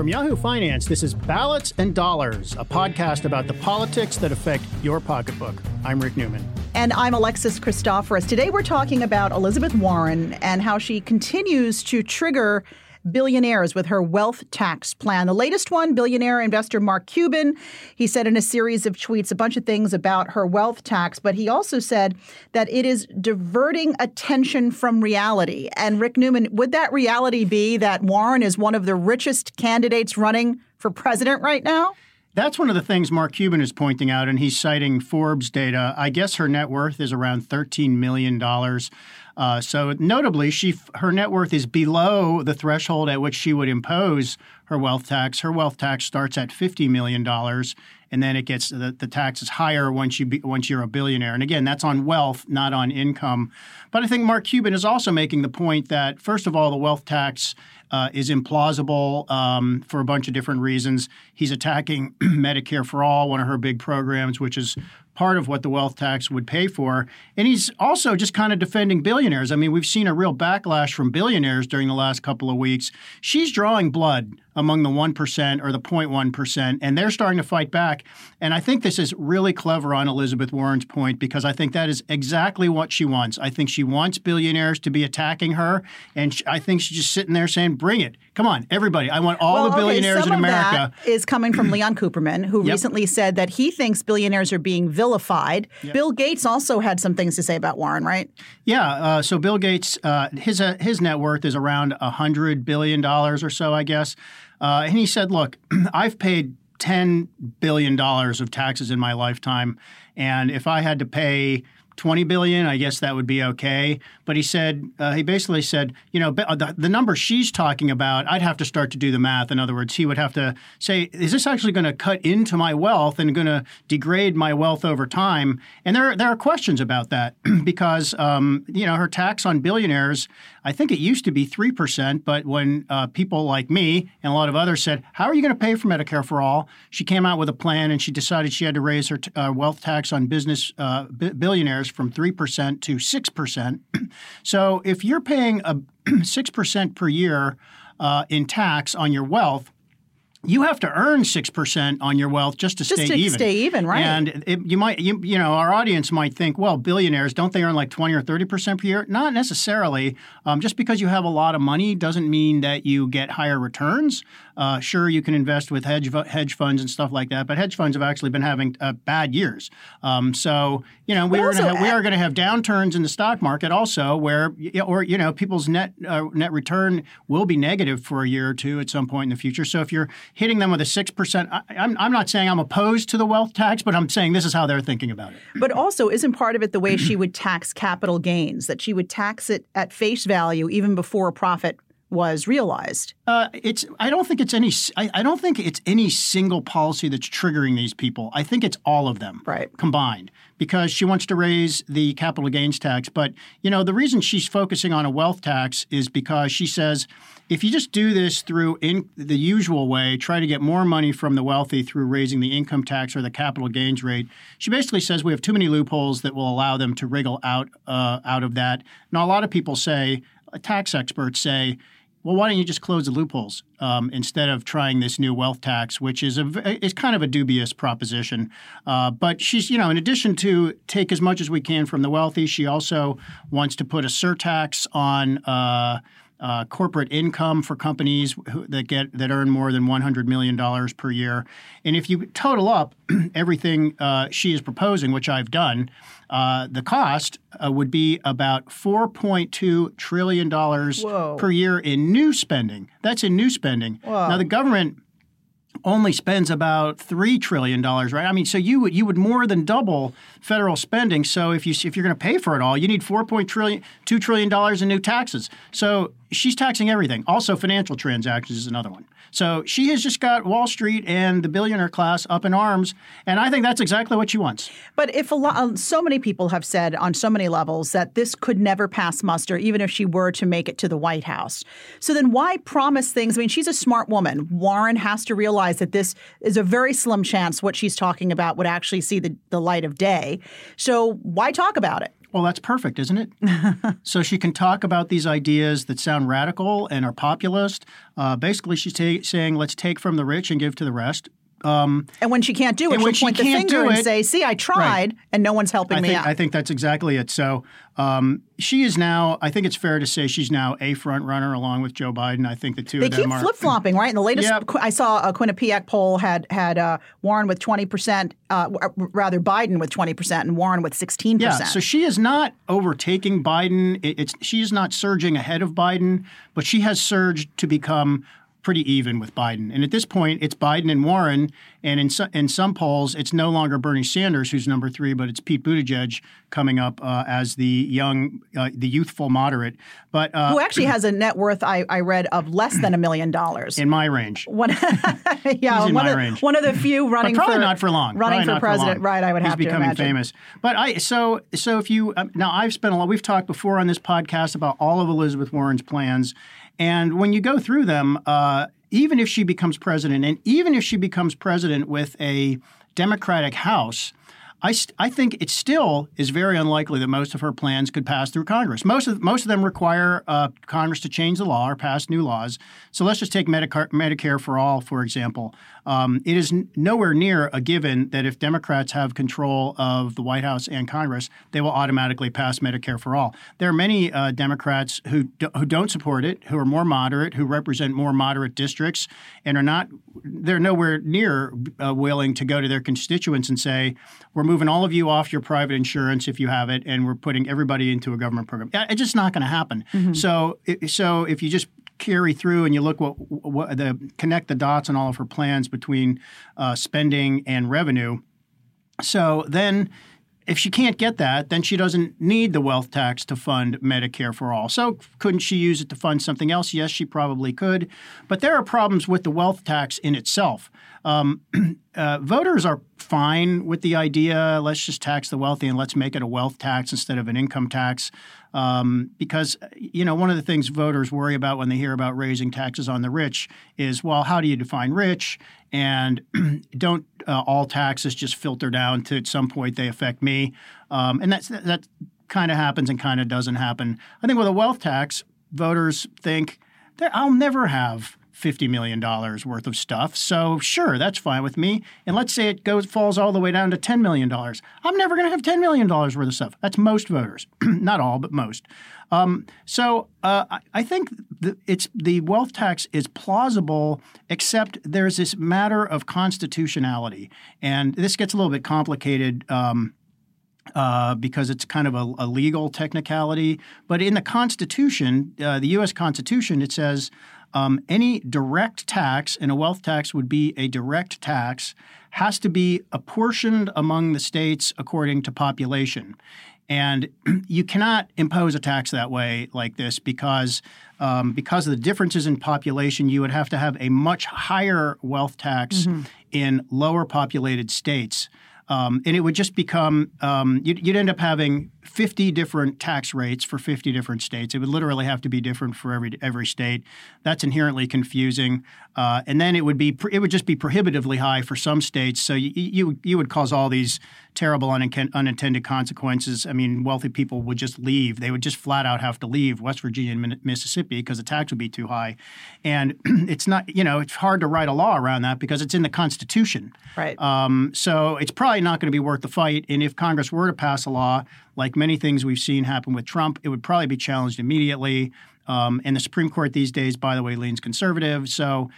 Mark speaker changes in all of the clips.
Speaker 1: From Yahoo Finance, this is Ballots and Dollars, a podcast about the politics that affect your pocketbook. I'm Rick Newman.
Speaker 2: And I'm Alexis Christoforous. Today we're talking about Elizabeth Warren and how she continues to trigger billionaires with her wealth tax plan. The latest one, billionaire investor Mark Cuban, he said in a series of tweets a bunch of things about her wealth tax, but he also said that it is diverting attention from reality. And Rick Newman, would that reality be that Warren is one of the richest candidates running for president right now?
Speaker 1: That's one of the things Mark Cuban is pointing out, and he's citing Forbes data. I guess her net worth is around $13 million. Uh, so notably, she her net worth is below the threshold at which she would impose her wealth tax. Her wealth tax starts at $50 million, and then it gets the, the tax is higher once you be, once you're a billionaire. And again, that's on wealth, not on income. But I think Mark Cuban is also making the point that first of all, the wealth tax uh, is implausible um, for a bunch of different reasons. He's attacking Medicare for All, one of her big programs, which is part of what the wealth tax would pay for. And he's also just kind of defending billionaires. I mean, we've seen a real backlash from billionaires during the last couple of weeks. She's drawing blood among the 1% or the 0.1%, and they're starting to fight back. And I think this is really clever on Elizabeth Warren's point because I think that is exactly what she wants. I think she wants billionaires to be attacking her, and I think she's just sitting there saying, bring it. Come on, everybody. I want all
Speaker 2: well,
Speaker 1: the billionaires
Speaker 2: okay,
Speaker 1: in America.
Speaker 2: That is coming from Leon Cooperman, who
Speaker 1: Yep.
Speaker 2: recently said that he thinks billionaires are being vilified. Bill Gates also had some things to say about Warren, right?
Speaker 1: Yeah. Uh, so Bill Gates, uh, his uh, his net worth is around hundred billion dollars or so, I guess. Uh, and he said, "Look, I've paid ten billion dollars of taxes in my lifetime, and if I had to pay." 20 billion, I guess that would be okay. But he said, uh, he basically said, you know, the, the number she's talking about, I'd have to start to do the math. In other words, he would have to say, is this actually going to cut into my wealth and going to degrade my wealth over time? And there, there are questions about that because, um, you know, her tax on billionaires, I think it used to be 3%. But when uh, people like me and a lot of others said, how are you going to pay for Medicare for all? She came out with a plan and she decided she had to raise her t- uh, wealth tax on business uh, bi- from 3% to 6%. so if you're paying a 6% per year uh, in tax on your wealth, you have to earn six percent on your wealth just to
Speaker 2: Just
Speaker 1: stay
Speaker 2: to
Speaker 1: even.
Speaker 2: stay even, right.
Speaker 1: And it, you might, you, you know, our audience might think, well, billionaires don't they earn like twenty or thirty percent per year? Not necessarily. Um, just because you have a lot of money doesn't mean that you get higher returns. Uh, sure, you can invest with hedge hedge funds and stuff like that, but hedge funds have actually been having uh, bad years. Um, so you know, we
Speaker 2: But
Speaker 1: are going
Speaker 2: also,
Speaker 1: to we are going to have downturns in the stock market also, where or you know, people's net uh, net return will be negative for a year or two at some point in the future. So if you're hitting them with a six percent, I'm I'm not saying I'm opposed to the wealth tax, but I'm saying this is how they're thinking about it.
Speaker 2: But also, isn't part of it the way she would tax capital gains, that she would tax it at face value even before a profit was realized?
Speaker 1: Uh, it's. I don't think it's any. I, I don't think it's any single policy that's triggering these people. I think it's all of them
Speaker 2: Right.
Speaker 1: combined because she wants to raise the capital gains tax. But you know the reason she's focusing on a wealth tax is because she says if you just do this through in the usual way, try to get more money from the wealthy through raising the income tax or the capital gains rate. She basically says we have too many loopholes that will allow them to wriggle out uh, out of that. Now a lot of people say, tax experts say well, why don't you just close the loopholes um, instead of trying this new wealth tax, which is a is kind of a dubious proposition. Uh, but she's, you know, in addition to take as much as we can from the wealthy, she also wants to put a surtax on. Uh, uh, corporate income for companies who, that get that earn more than 100 million dollars per year, and if you total up everything uh, she is proposing, which I've done, uh, the cost uh, would be about 4.2 trillion dollars per year in new spending. That's in new spending. Now the government only spends about three trillion dollars, right? I mean, so you would you would more than double federal spending. So if you if you're going to pay for it all, you need four point trillion two trillion dollars in new taxes. So she's taxing everything. Also, financial transactions is another one. So she has just got Wall Street and the billionaire class up in arms, and I think that's exactly what she wants.
Speaker 2: But if a lot, um, so many people have said on so many levels that this could never pass muster, even if she were to make it to the White House. So then, why promise things? I mean, she's a smart woman. Warren has to realize realize that this is a very slim chance what she's talking about would actually see the, the light of day. So why talk about it?
Speaker 1: Well, that's perfect, isn't it? so she can talk about these ideas that sound radical and are populist. Uh, basically, she's ta- saying, let's take from the rich and give to the rest.
Speaker 2: Um, and when she can't do it, she'll point the finger and say, "See, I tried, right. and no one's helping
Speaker 1: I
Speaker 2: me
Speaker 1: think,
Speaker 2: out."
Speaker 1: I think that's exactly it. So um, she is now. I think it's fair to say she's now a front runner along with Joe Biden. I think the two
Speaker 2: they
Speaker 1: of
Speaker 2: them
Speaker 1: keep
Speaker 2: flip flopping, right? In the latest, yep. I saw a Quinnipiac poll had had uh, Warren with twenty percent, uh, rather Biden with twenty percent, and Warren with sixteen percent.
Speaker 1: Yeah, so she is not overtaking Biden. It, it's she is not surging ahead of Biden, but she has surged to become pretty even with Biden. And at this point, it's Biden and Warren. And in, so, in some polls, it's no longer Bernie Sanders who's number three, but it's Pete Buttigieg coming up uh, as the young, uh, the youthful moderate. But
Speaker 2: uh, who actually has a net worth I, I read of less than a million dollars
Speaker 1: in my range.
Speaker 2: One, yeah,
Speaker 1: one
Speaker 2: of,
Speaker 1: range.
Speaker 2: one of the few running.
Speaker 1: Probably
Speaker 2: for,
Speaker 1: not for long.
Speaker 2: Running
Speaker 1: probably
Speaker 2: for president,
Speaker 1: for
Speaker 2: right? I would
Speaker 1: He's
Speaker 2: have to
Speaker 1: becoming
Speaker 2: imagine.
Speaker 1: famous. But I so so if you um, now I've spent a lot. We've talked before on this podcast about all of Elizabeth Warren's plans. And when you go through them, uh, even if she becomes president, and even if she becomes president with a Democratic House, I, st- I think it still is very unlikely that most of her plans could pass through Congress. Most of most of them require uh, Congress to change the law or pass new laws. So let's just take Medicare, Medicare for all, for example. Um, it is n- nowhere near a given that if Democrats have control of the White House and Congress, they will automatically pass Medicare for all. There are many uh, Democrats who who don't support it, who are more moderate, who represent more moderate districts, and are not. They're nowhere near uh, willing to go to their constituents and say, "We're moving all of you off your private insurance if you have it, and we're putting everybody into a government program." It's just not going to happen. Mm-hmm. So, so if you just carry through and you look what, what the connect the dots on all of her plans between uh, spending and revenue. So then if she can't get that, then she doesn't need the wealth tax to fund Medicare for all. So couldn't she use it to fund something else? Yes, she probably could. But there are problems with the wealth tax in itself. Um, uh, voters are fine with the idea let's just tax the wealthy and let's make it a wealth tax instead of an income tax. Um, because, you know, one of the things voters worry about when they hear about raising taxes on the rich is, well, how do you define rich? And don't uh, all taxes just filter down to at some point they affect me? Um, and that's, that kind of happens and kind of doesn't happen. I think with a wealth tax, voters think, I'll never have $50 million worth of stuff. So sure, that's fine with me. And let's say it goes falls all the way down to $10 million. I'm never going to have $10 million worth of stuff. That's most voters. Not all, but most. Um, so uh, I, I, think the, it's the wealth tax is plausible, except there's this matter of constitutionality, and this gets a little bit complicated. Um, uh, because it's kind of a, a, legal technicality. But in the Constitution, uh, the U.S. Constitution, it says um, any direct tax, and a wealth tax would be a direct tax, has to be apportioned among the states according to population. And you cannot impose a tax that way like this because um, because of the differences in population, you would have to have a much higher wealth tax mm-hmm. in lower populated states. Um, and it would just become um, you'd, you'd, end up having 50 different tax rates for 50 different states. It would literally have to be different for every every state. That's inherently confusing. Uh, and then it would be it would just be prohibitively high for some states. So you you, you would cause all these terrible unintended consequences. I mean, wealthy people would just leave. They would just flat out have to leave West Virginia and Mississippi because the tax would be too high. And it's not you know it's hard to write a law around that because it's in the Constitution.
Speaker 2: Right.
Speaker 1: Um, so it's probably not going to be worth the fight. And if Congress were to pass a law like many things we've seen happen with Trump, it would probably be challenged immediately. Um, and the Supreme Court these days, by the way, leans conservative. So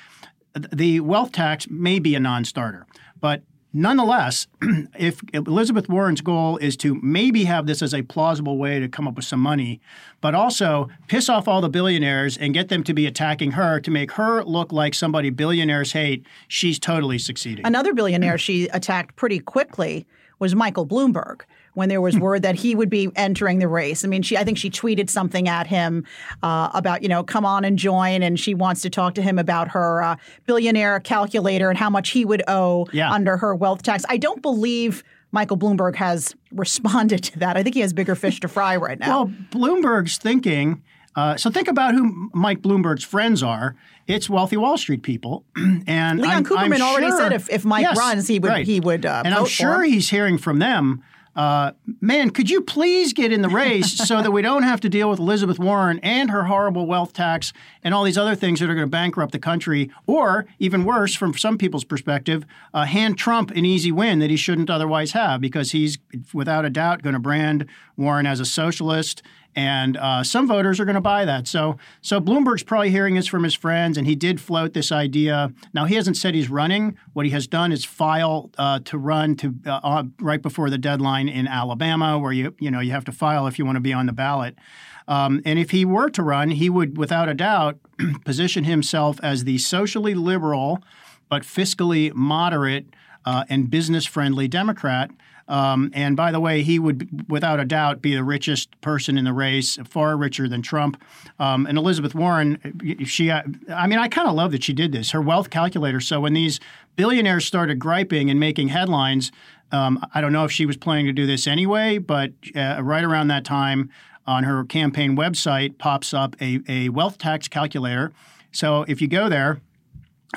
Speaker 1: the wealth tax may be a non starter. But Nonetheless, if Elizabeth Warren's goal is to maybe have this as a plausible way to come up with some money, but also piss off all the billionaires and get them to be attacking her to make her look like somebody billionaires hate, she's totally succeeding.
Speaker 2: Another billionaire she attacked pretty quickly was Michael Bloomberg when there was word that he would be entering the race. I mean, she I think she tweeted something at him uh, about you know come on and join, and she wants to talk to him about her uh, billionaire calculator and how much he would owe
Speaker 1: yeah.
Speaker 2: under her wealth tax. I don't believe. Michael Bloomberg has responded to that. I think he has bigger fish to fry right now.
Speaker 1: Well, Bloomberg's thinking Uh, so think about who Mike Bloomberg's friends are. It's wealthy Wall Street people, and
Speaker 2: Leon
Speaker 1: I'm,
Speaker 2: Cooperman
Speaker 1: I'm
Speaker 2: already
Speaker 1: sure,
Speaker 2: said if, if Mike
Speaker 1: yes,
Speaker 2: runs, he would
Speaker 1: right.
Speaker 2: he would. Uh,
Speaker 1: and I'm sure he's hearing from them. Uh, man, could you please get in the race so that we don't have to deal with Elizabeth Warren and her horrible wealth tax and all these other things that are going to bankrupt the country, or even worse, from some people's perspective, uh, hand Trump an easy win that he shouldn't otherwise have because he's without a doubt going to brand Warren as a socialist and uh, some voters are going to buy that. So, so Bloomberg's probably hearing this from his friends, and he did float this idea. Now, he hasn't said he's running. What he has done is file uh, to run to uh, right before the deadline in Alabama, where you you know you have to file if you want to be on the ballot. Um, and if he were to run, he would, without a doubt, position himself as the socially liberal but fiscally moderate uh, and business friendly Democrat. Um, and by the way, he would, without a doubt, be the richest person in the race, far richer than Trump. Um, and Elizabeth Warren, she, I mean, I kind of love that she did this. Her wealth calculator. So when these billionaires started griping and making headlines, um, I don't know if she was planning to do this anyway, but uh, right around that time, on her campaign website pops up a, a wealth tax calculator. So if you go there,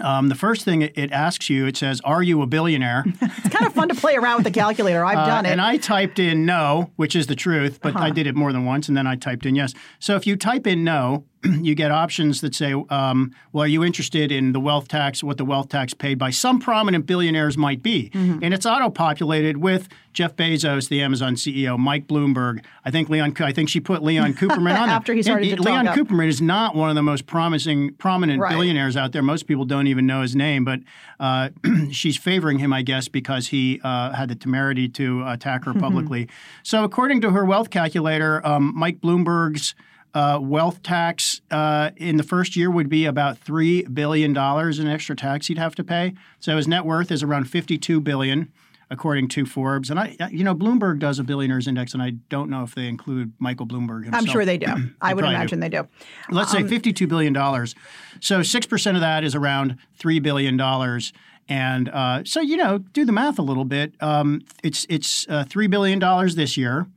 Speaker 1: um, the first thing it asks you, it says, "Are you a billionaire?"
Speaker 2: it's kind of fun to play around with the calculator. I've done
Speaker 1: uh,
Speaker 2: it,
Speaker 1: and I typed in no, which is the truth, but uh-huh. I did it more than once, and then I typed in yes. So if you type in no, you get options that say, um, "Well, are you interested in the wealth tax? What the wealth tax paid by some prominent billionaires might be?" Mm-hmm. And it's auto-populated with Jeff Bezos, the Amazon CEO, Mike Bloomberg. I think Leon. I think she put Leon Cooperman on
Speaker 2: after he started
Speaker 1: and,
Speaker 2: to
Speaker 1: Leon
Speaker 2: talk
Speaker 1: Cooperman is not one of the most promising, prominent
Speaker 2: right.
Speaker 1: billionaires out there. Most people don't even know his name, but uh, she's favoring him, I guess, because he uh, had the temerity to attack her publicly. Mm-hmm. So, according to her wealth calculator, um, Mike Bloomberg's uh, wealth tax uh, in the first year would be about three billion dollars in extra tax he'd have to pay. So his net worth is around fifty-two billion, according to Forbes. And I, you know, Bloomberg does a billionaires index, and I don't know if they include Michael Bloomberg himself.
Speaker 2: I'm sure they do. I would imagine
Speaker 1: do.
Speaker 2: they do.
Speaker 1: Let's um, say fifty-two billion dollars. So six percent of that is around three billion dollars. And uh, so, you know, do the math a little bit. Um, it's it's uh, three billion dollars this year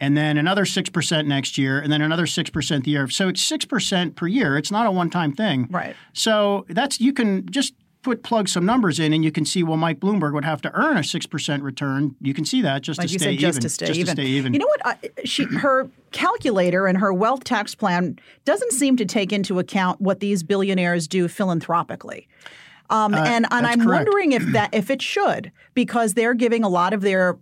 Speaker 1: and then another 6% next year, and then another 6% the year. So it's 6% per year. It's not a one time thing.
Speaker 2: Right.
Speaker 1: So that's, you can just put plug some numbers in and you can see well Mike Bloomberg would have to earn a 6% return. You can see that just
Speaker 2: like
Speaker 1: to stay
Speaker 2: said,
Speaker 1: even.
Speaker 2: just to stay
Speaker 1: just
Speaker 2: even.
Speaker 1: To stay even.
Speaker 2: You know what? She her calculator and her wealth tax plan doesn't seem to take into account what these billionaires do philanthropically. Um,
Speaker 1: Uh,
Speaker 2: and and I'm
Speaker 1: correct.
Speaker 2: wondering if that if it should because they're giving a lot of their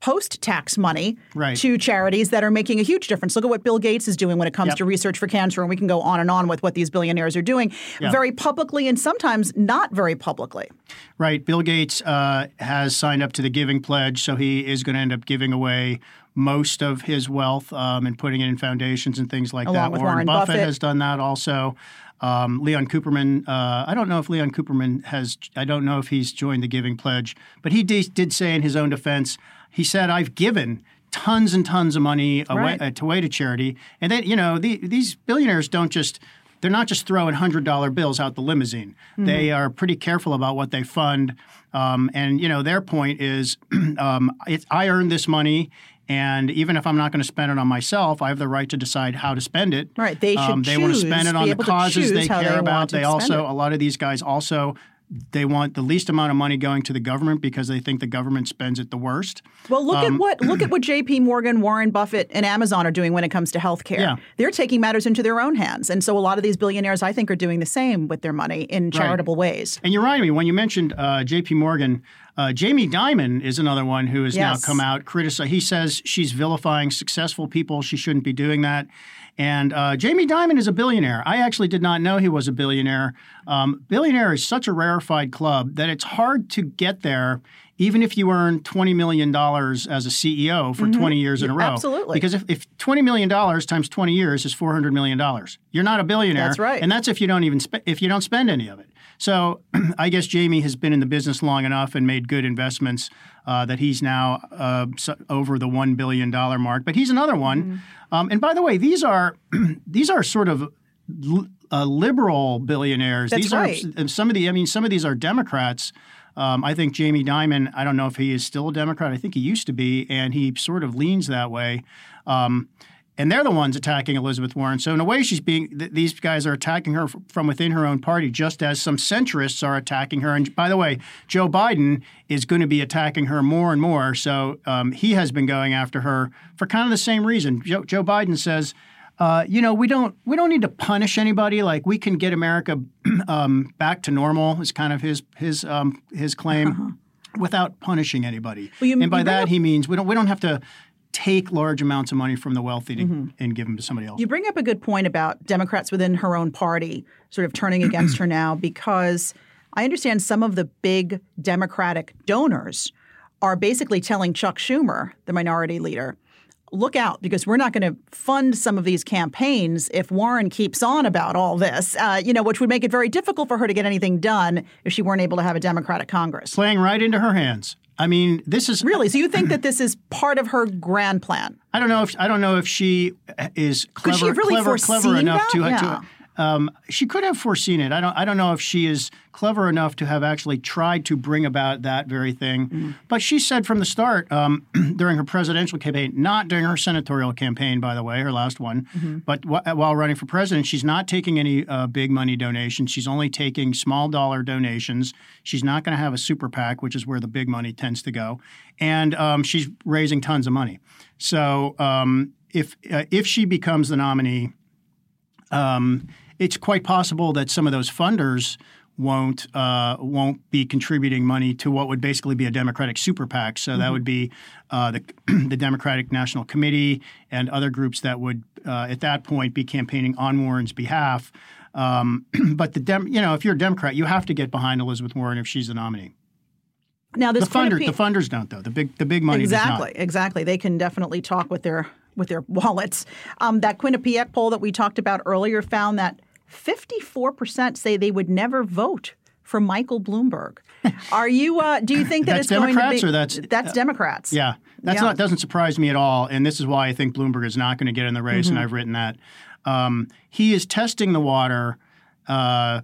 Speaker 2: post tax money
Speaker 1: Right.
Speaker 2: to charities that are making a huge difference. Look at what Bill Gates is doing when it comes
Speaker 1: Yep.
Speaker 2: to research for cancer, and we can go on and on with what these billionaires are doing
Speaker 1: Yeah.
Speaker 2: very publicly and sometimes not very publicly.
Speaker 1: Right. Bill Gates uh, has signed up to the Giving Pledge, so he is going to end up giving away most of his wealth um, and putting it in foundations and things like
Speaker 2: Along
Speaker 1: that. Warren,
Speaker 2: Warren
Speaker 1: Buffett,
Speaker 2: Buffett.
Speaker 1: has done that also. Um, Leon Cooperman, uh, I don't know if Leon Cooperman has, I don't know if he's joined the Giving Pledge, but he did, did say in his own defense, he said, I've given tons and tons of money away,
Speaker 2: Right.
Speaker 1: uh, to away to charity. And then, you know, the, these billionaires don't just, they're not just throwing $100 bills out the limousine. They are pretty careful about what they fund. Um, and, you know, their point is um, it's, I earned this money. And even if I'm not going to spend it on myself, I have the right to decide how to spend it.
Speaker 2: Right. They should
Speaker 1: Um, they want to spend it on the causes they
Speaker 2: how they
Speaker 1: care about. They also, a lot of these guys also, they want the least amount of money going to the government because they think the government spends it the worst.
Speaker 2: Well, look
Speaker 1: Um,
Speaker 2: at what look at what J.P. Morgan, Warren Buffett, and Amazon are doing when it comes to healthcare.
Speaker 1: Yeah.
Speaker 2: They're taking matters into their own hands, and so a lot of these billionaires, I think, are doing the same with their money in charitable ways.
Speaker 1: And you remind me when you mentioned uh, J.P. Morgan, uh, Jamie Dimon is another one who has
Speaker 2: Yes.
Speaker 1: now come out criticize. He says she's vilifying successful people. She shouldn't be doing that. And uh, Jamie Dimon is a billionaire. I actually did not know he was a billionaire. Um, billionaire is such a rarefied club that it's hard to get there. Even if you earn $20 million as a CEO for 20 years in a row.
Speaker 2: Mm-hmm. absolutely.
Speaker 1: Because if, if $20 million times 20 years is $400 million, you're not a billionaire.
Speaker 2: That's right.
Speaker 1: And that's if you don't even spe- if you don't spend any of it. So I guess Jamie has been in the business long enough and made good investments uh, that he's now uh, over the one billion dollar mark. But he's another one.
Speaker 2: Mm-hmm.
Speaker 1: Um, and by the way, these are these are sort of l- uh, liberal billionaires.
Speaker 2: That's
Speaker 1: these
Speaker 2: right.
Speaker 1: are some of the. I mean, some of these are Democrats. Um, I think Jamie Dimon. I don't know if he is still a Democrat. I think he used to be, and he sort of leans that way. Um, and they're the ones attacking Elizabeth Warren. So in a way, she's being th- these guys are attacking her f- from within her own party, just as some centrists are attacking her. And by the way, Joe Biden is going to be attacking her more and more. So um, he has been going after her for kind of the same reason. Joe, Joe Biden says. Uh, you know, we don't we don't need to punish anybody. Like we can get America um, back to normal. Is kind of his his um, his claim, uh-huh. without punishing anybody. Well, you, and by that up, he means we don't we don't have to take large amounts of money from the wealthy to, mm-hmm. and give them to somebody else.
Speaker 2: You bring up a good point about Democrats within her own party sort of turning against her now because I understand some of the big Democratic donors are basically telling Chuck Schumer, the minority leader, look out because we're not going to fund some of these campaigns if Warren keeps on about all this, uh, you know, which would make it very difficult for her to get anything done if she weren't able to have a Democratic Congress.
Speaker 1: Playing right into her hands. I mean, this is
Speaker 2: really. So you think that this is part of her grand plan?
Speaker 1: I don't know if I don't know if she is clever,
Speaker 2: really
Speaker 1: clever, clever enough
Speaker 2: that?
Speaker 1: to,
Speaker 2: yeah.
Speaker 1: to um, she could have foreseen it. I don't. I don't know if she is clever enough to have actually tried to bring about that very thing. Mm. But she said from the start um, during her presidential campaign, not during her senatorial campaign, by the way, her last one, mm-hmm. but w- while running for president, she's not taking any uh, big money donations. She's only taking small dollar donations. She's not going to have a super PAC, which is where the big money tends to go, and um, she's raising tons of money. So um, if uh, if she becomes the nominee. Um, it's quite possible that some of those funders won't uh, won't be contributing money to what would basically be a Democratic super PAC. So mm-hmm. that would be uh, the the Democratic National Committee and other groups that would uh, at that point be campaigning on Warren's behalf. Um, but the Dem- you know if you're a Democrat, you have to get behind Elizabeth Warren if she's the nominee.
Speaker 2: Now this
Speaker 1: the funders the funders don't though the big the big money
Speaker 2: exactly exactly they can definitely talk with their with their wallets. Um, that Quinnipiac poll that we talked about earlier found that 54% say they would never vote for Michael Bloomberg. Are you? Uh, do you think that
Speaker 1: it's going
Speaker 2: to
Speaker 1: be? Or that's
Speaker 2: that's Democrats.
Speaker 1: Yeah, that's yeah. not doesn't surprise me at all. And this is why I think Bloomberg is not going to get in the race. Mm-hmm. And I've written that um, he is testing the water. Uh,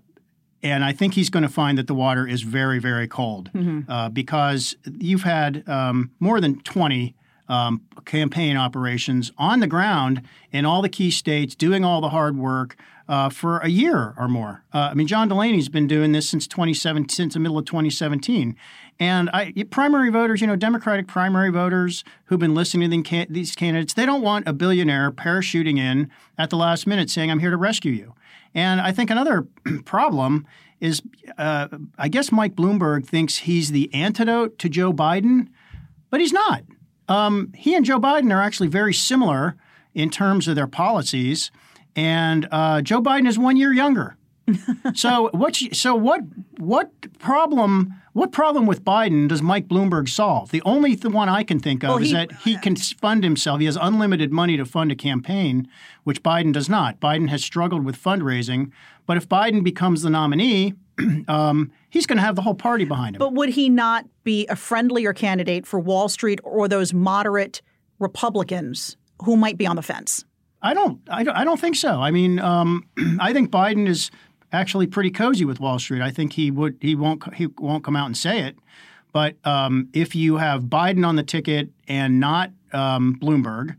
Speaker 1: and I think he's going to find that the water is very, very cold mm-hmm. uh, because you've had um, more than 20 um, campaign operations on the ground in all the key states, doing all the hard work uh, for a year or more. Uh, I mean, John Delaney's been doing this since 2017, since the middle of 2017. And I, primary voters, you know, Democratic primary voters who've been listening to these candidates, they don't want a billionaire parachuting in at the last minute saying, I'm here to rescue you. And I think another problem is uh, I guess Mike Bloomberg thinks he's the antidote to Joe Biden, but he's not. Um, he and Joe Biden are actually very similar in terms of their policies and uh, Joe Biden is one year younger. so what? So what? What problem? What problem with Biden does Mike Bloomberg solve? The only th- one I can think of well, is he, that he can fund himself. He has unlimited money to fund a campaign, which Biden does not. Biden has struggled with fundraising, but if Biden becomes the nominee, um, he's going to have the whole party behind him.
Speaker 2: But would he not be a friendlier candidate for Wall Street or those moderate Republicans who might be on the fence?
Speaker 1: I don't. I don't, I don't think so. I mean, um, I think Biden is actually pretty cozy with Wall Street. I think he would. He won't. He won't come out and say it. But um, if you have Biden on the ticket and not um, Bloomberg,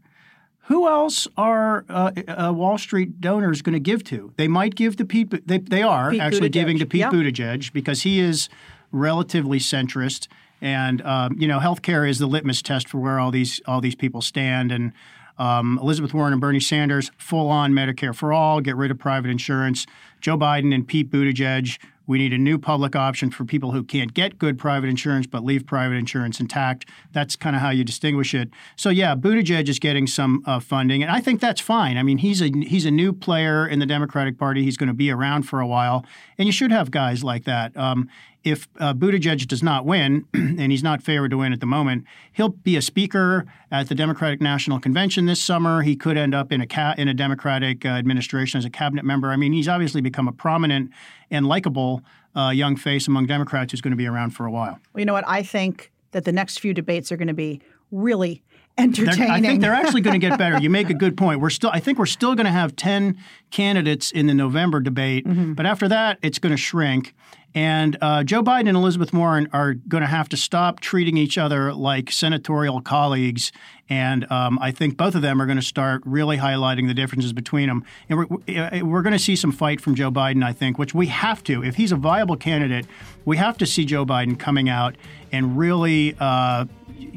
Speaker 1: who else are uh, uh, Wall Street donors going to give to? They might give to Pete. They, they are
Speaker 2: Pete
Speaker 1: actually
Speaker 2: Buttigieg.
Speaker 1: giving to Pete
Speaker 2: yeah.
Speaker 1: Buttigieg because he is relatively centrist, and um, you know, healthcare is the litmus test for where all these all these people stand. And um, Elizabeth Warren and Bernie Sanders, full on Medicare for all, get rid of private insurance. Joe Biden and Pete Buttigieg, we need a new public option for people who can't get good private insurance but leave private insurance intact. That's kind of how you distinguish it. So yeah, Buttigieg is getting some uh, funding, and I think that's fine. I mean, he's a he's a new player in the Democratic Party. He's going to be around for a while, and you should have guys like that. Um, if uh, Buttigieg does not win, and he's not favored to win at the moment, he'll be a speaker at the Democratic National Convention this summer. He could end up in a ca- in a Democratic uh, administration as a cabinet member. I mean, he's obviously become a prominent and likable uh, young face among Democrats who's going to be around for a while.
Speaker 2: Well, you know what? I think that the next few debates are going to be really entertaining.
Speaker 1: I think they're actually going to get better. You make a good point. We're still, I think we're still going to have 10 candidates in the November debate, mm-hmm. but after that, it's going to shrink. And uh, Joe Biden and Elizabeth Warren are going to have to stop treating each other like senatorial colleagues. And um, I think both of them are going to start really highlighting the differences between them. And we're, we're going to see some fight from Joe Biden, I think, which we have to. If he's a viable candidate, we have to see Joe Biden coming out and really uh,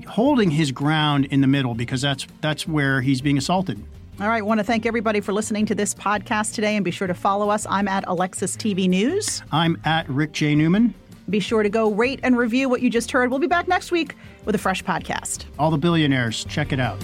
Speaker 1: holding his ground in the middle because that's that's where he's being assaulted.
Speaker 2: All right, I want to thank everybody for listening to this podcast today and be sure to follow us. I'm at Alexis TV News.
Speaker 1: I'm at Rick J. Newman.
Speaker 2: Be sure to go rate and review what you just heard. We'll be back next week with a fresh podcast.
Speaker 1: All the billionaires, check it out.